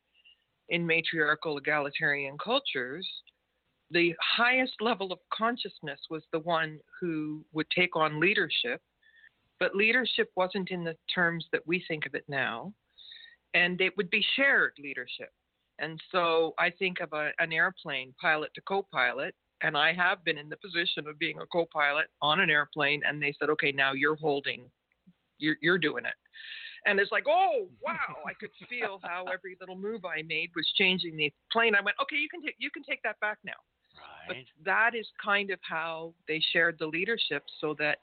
in matriarchal egalitarian cultures, the highest level of consciousness was the one who would take on leadership, but leadership wasn't in the terms that we think of it now, and it would be shared leadership. And so I think of a, an airplane pilot to co pilot, and I have been in the position of being a co pilot on an airplane, and they said, okay, now you're holding, you're, you're doing it. And it's like, oh wow! I could feel how every little move I made was changing the plane. I went, okay, you can take you can take that back now. Right. But that is kind of how they shared the leadership, so that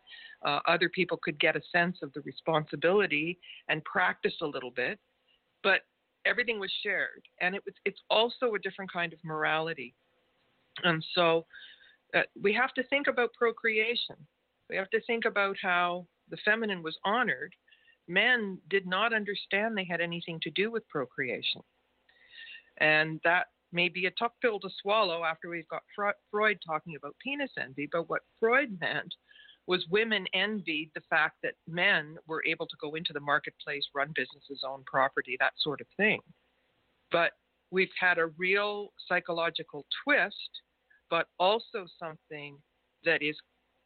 uh, other people could get a sense of the responsibility and practice a little bit. But everything was shared, and it was it's also a different kind of morality, and so uh, we have to think about procreation. We have to think about how the feminine was honored. Men did not understand they had anything to do with procreation, and that may be a tough pill to swallow after we've got Freud talking about penis envy. But what Freud meant was women envied the fact that men were able to go into the marketplace, run businesses, own property, that sort of thing. But we've had a real psychological twist, but also something that is,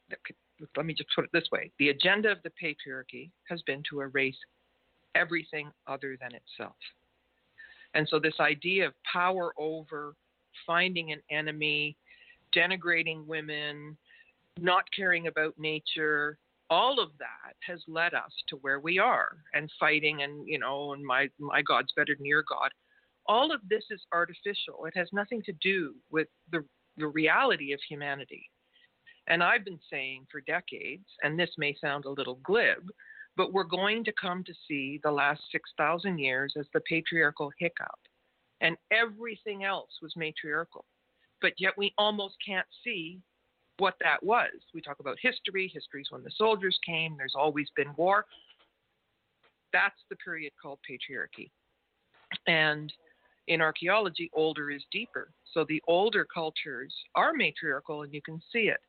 that could, let me just put it this way. The agenda of the patriarchy has been to erase everything other than itself. And so, this idea of power over finding an enemy, denigrating women, not caring about nature, all of that has led us to where we are and fighting and you know and my my god's better than your god. All of this is artificial. It has nothing to do with the the reality of humanity and i've been saying for decades and this may sound a little glib but we're going to come to see the last 6000 years as the patriarchal hiccup and everything else was matriarchal but yet we almost can't see what that was. We talk about history. History's when the soldiers came. There's always been war. That's the period called patriarchy. And in archaeology, older is deeper. So the older cultures are matriarchal, and you can see it.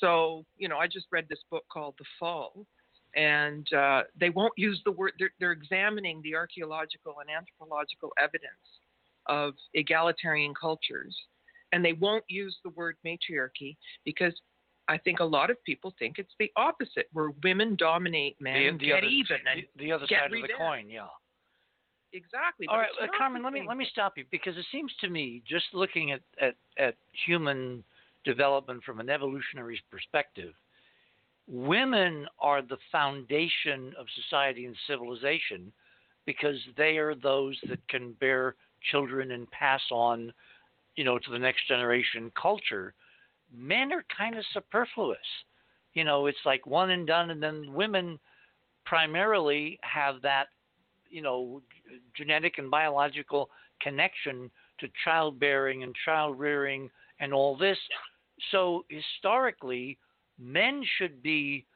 So, you know, I just read this book called The Fall, and uh, they won't use the word, they're, they're examining the archaeological and anthropological evidence of egalitarian cultures and they won't use the word matriarchy because I think a lot of people think it's the opposite, where women dominate men, the, the get other, even, and the, the other get side revenge. of the coin. Yeah. Exactly. All right, uh, Carmen. Let me let me stop you because it seems to me, just looking at, at, at human development from an evolutionary perspective, women are the foundation of society and civilization because they are those that can bear children and pass on you know, to the next generation culture, men are kind of superfluous. You know, it's like one and done, and then women primarily have that, you know, genetic and biological connection to childbearing and child rearing and all this. So historically, men should be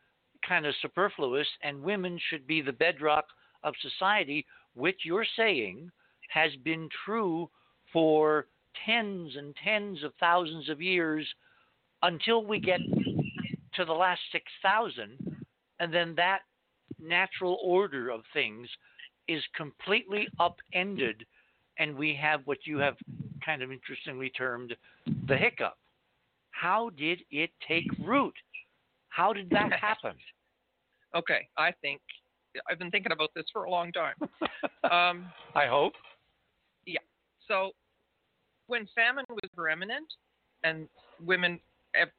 kind of superfluous, and women should be the bedrock of society, which you're saying has been true for tens and tens of thousands of years until we get to the last 6,000. And then that natural order of things is completely upended. And we have what you have kind of interestingly termed the hiccup. How did it take root? How did that happen? okay, I think I've been thinking about this for a long time. Um, I hope. Yeah. So when famine was preeminent and women,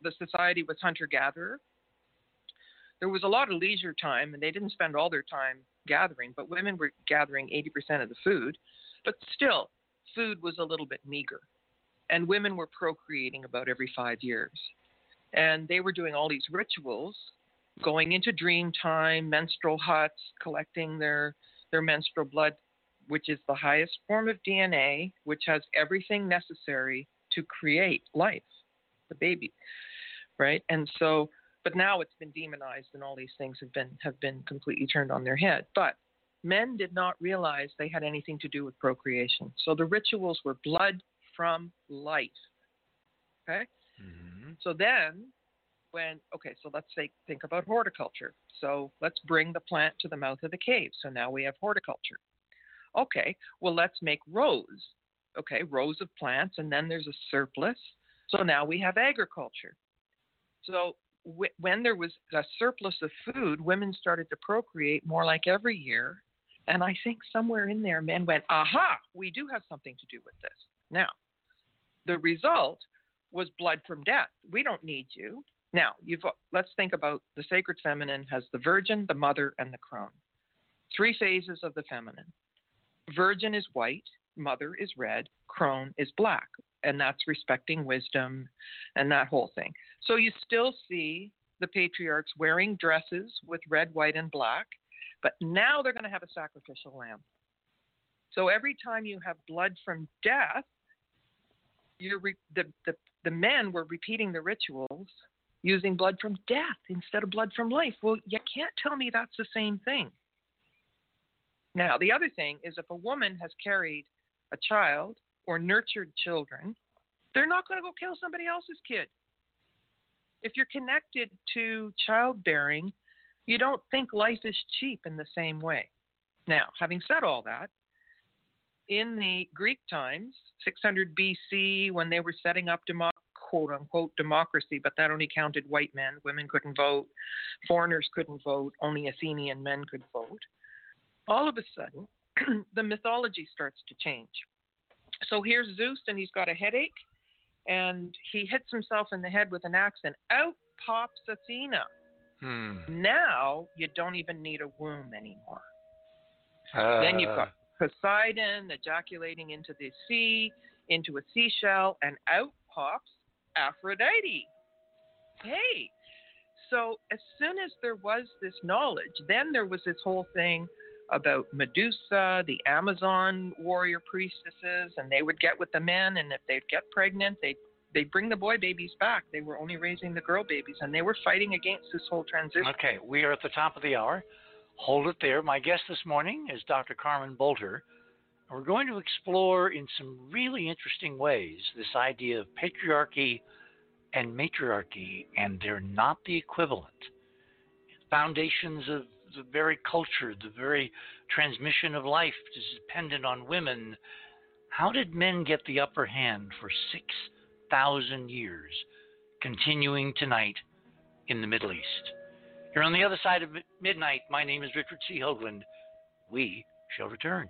the society was hunter gatherer, there was a lot of leisure time, and they didn't spend all their time gathering, but women were gathering 80% of the food. But still, food was a little bit meager. And women were procreating about every five years. And they were doing all these rituals, going into dream time, menstrual huts, collecting their, their menstrual blood which is the highest form of DNA, which has everything necessary to create life, the baby, right? And so, but now it's been demonized, and all these things have been have been completely turned on their head. But men did not realize they had anything to do with procreation. So the rituals were blood from life. Okay. Mm-hmm. So then, when okay, so let's say think about horticulture. So let's bring the plant to the mouth of the cave. So now we have horticulture. Okay, well, let's make rows. Okay, rows of plants, and then there's a surplus. So now we have agriculture. So when there was a surplus of food, women started to procreate more like every year. And I think somewhere in there, men went, aha, we do have something to do with this. Now, the result was blood from death. We don't need you. Now, let's think about the sacred feminine has the virgin, the mother, and the crone. Three phases of the feminine. Virgin is white, mother is red, crone is black. And that's respecting wisdom and that whole thing. So you still see the patriarchs wearing dresses with red, white, and black, but now they're going to have a sacrificial lamb. So every time you have blood from death, you're re- the, the, the men were repeating the rituals using blood from death instead of blood from life. Well, you can't tell me that's the same thing. Now, the other thing is if a woman has carried a child or nurtured children, they're not going to go kill somebody else's kid. If you're connected to childbearing, you don't think life is cheap in the same way. Now, having said all that, in the Greek times, 600 BC, when they were setting up demo- quote unquote democracy, but that only counted white men. Women couldn't vote, foreigners couldn't vote, only Athenian men could vote. All of a sudden, the mythology starts to change. So here's Zeus, and he's got a headache, and he hits himself in the head with an axe, and out pops Athena. Hmm. Now you don't even need a womb anymore. Uh, Then you've got Poseidon ejaculating into the sea, into a seashell, and out pops Aphrodite. Hey. So as soon as there was this knowledge, then there was this whole thing about Medusa, the Amazon warrior priestesses, and they would get with the men, and if they'd get pregnant, they'd they'd bring the boy babies back. They were only raising the girl babies, and they were fighting against this whole transition. Okay, we are at the top of the hour. Hold it there. My guest this morning is Dr. Carmen Boulter. We're going to explore in some really interesting ways this idea of patriarchy and matriarchy, and they're not the equivalent. Foundations of the very culture, the very transmission of life is dependent on women. How did men get the upper hand for 6,000 years, continuing tonight in the Middle East? You're on the other side of midnight. My name is Richard C. Hoagland. We shall return.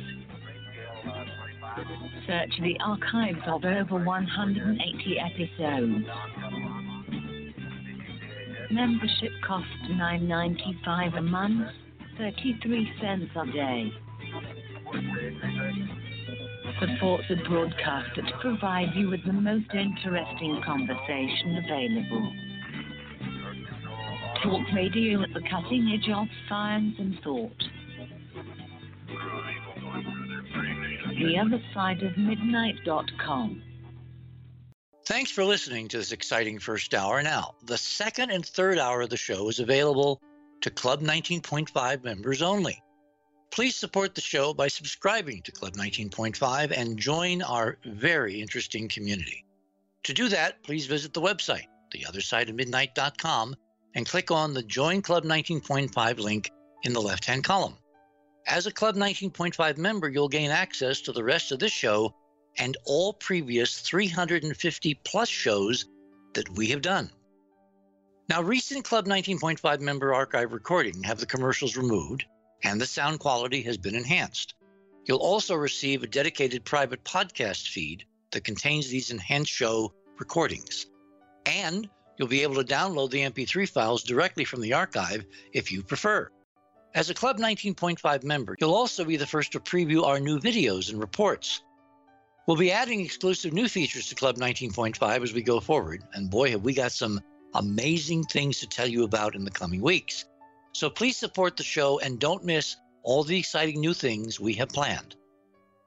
Search the archives of over 180 episodes. Membership costs $9.95 a month, 33 cents a day. Support the broadcast that provides you with the most interesting conversation available. Talk radio at the cutting edge of science and thought. The other side of midnight.com. Thanks for listening to this exciting first hour. Now, the second and third hour of the show is available to Club 19.5 members only. Please support the show by subscribing to Club 19.5 and join our very interesting community. To do that, please visit the website, theothersideofmidnight.com, and click on the Join Club 19.5 link in the left hand column. As a Club 19.5 member, you'll gain access to the rest of this show and all previous 350 plus shows that we have done. Now, recent Club 19.5 member archive recording have the commercials removed and the sound quality has been enhanced. You'll also receive a dedicated private podcast feed that contains these enhanced show recordings. And you'll be able to download the MP3 files directly from the archive if you prefer. As a Club 19.5 member, you'll also be the first to preview our new videos and reports. We'll be adding exclusive new features to Club 19.5 as we go forward, and boy, have we got some amazing things to tell you about in the coming weeks. So please support the show and don't miss all the exciting new things we have planned.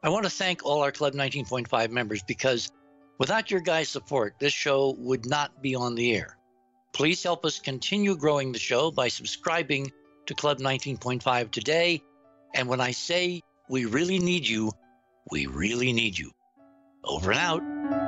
I want to thank all our Club 19.5 members because without your guys' support, this show would not be on the air. Please help us continue growing the show by subscribing to Club 19.5 today. And when I say We really need you. We really need you. Over and out.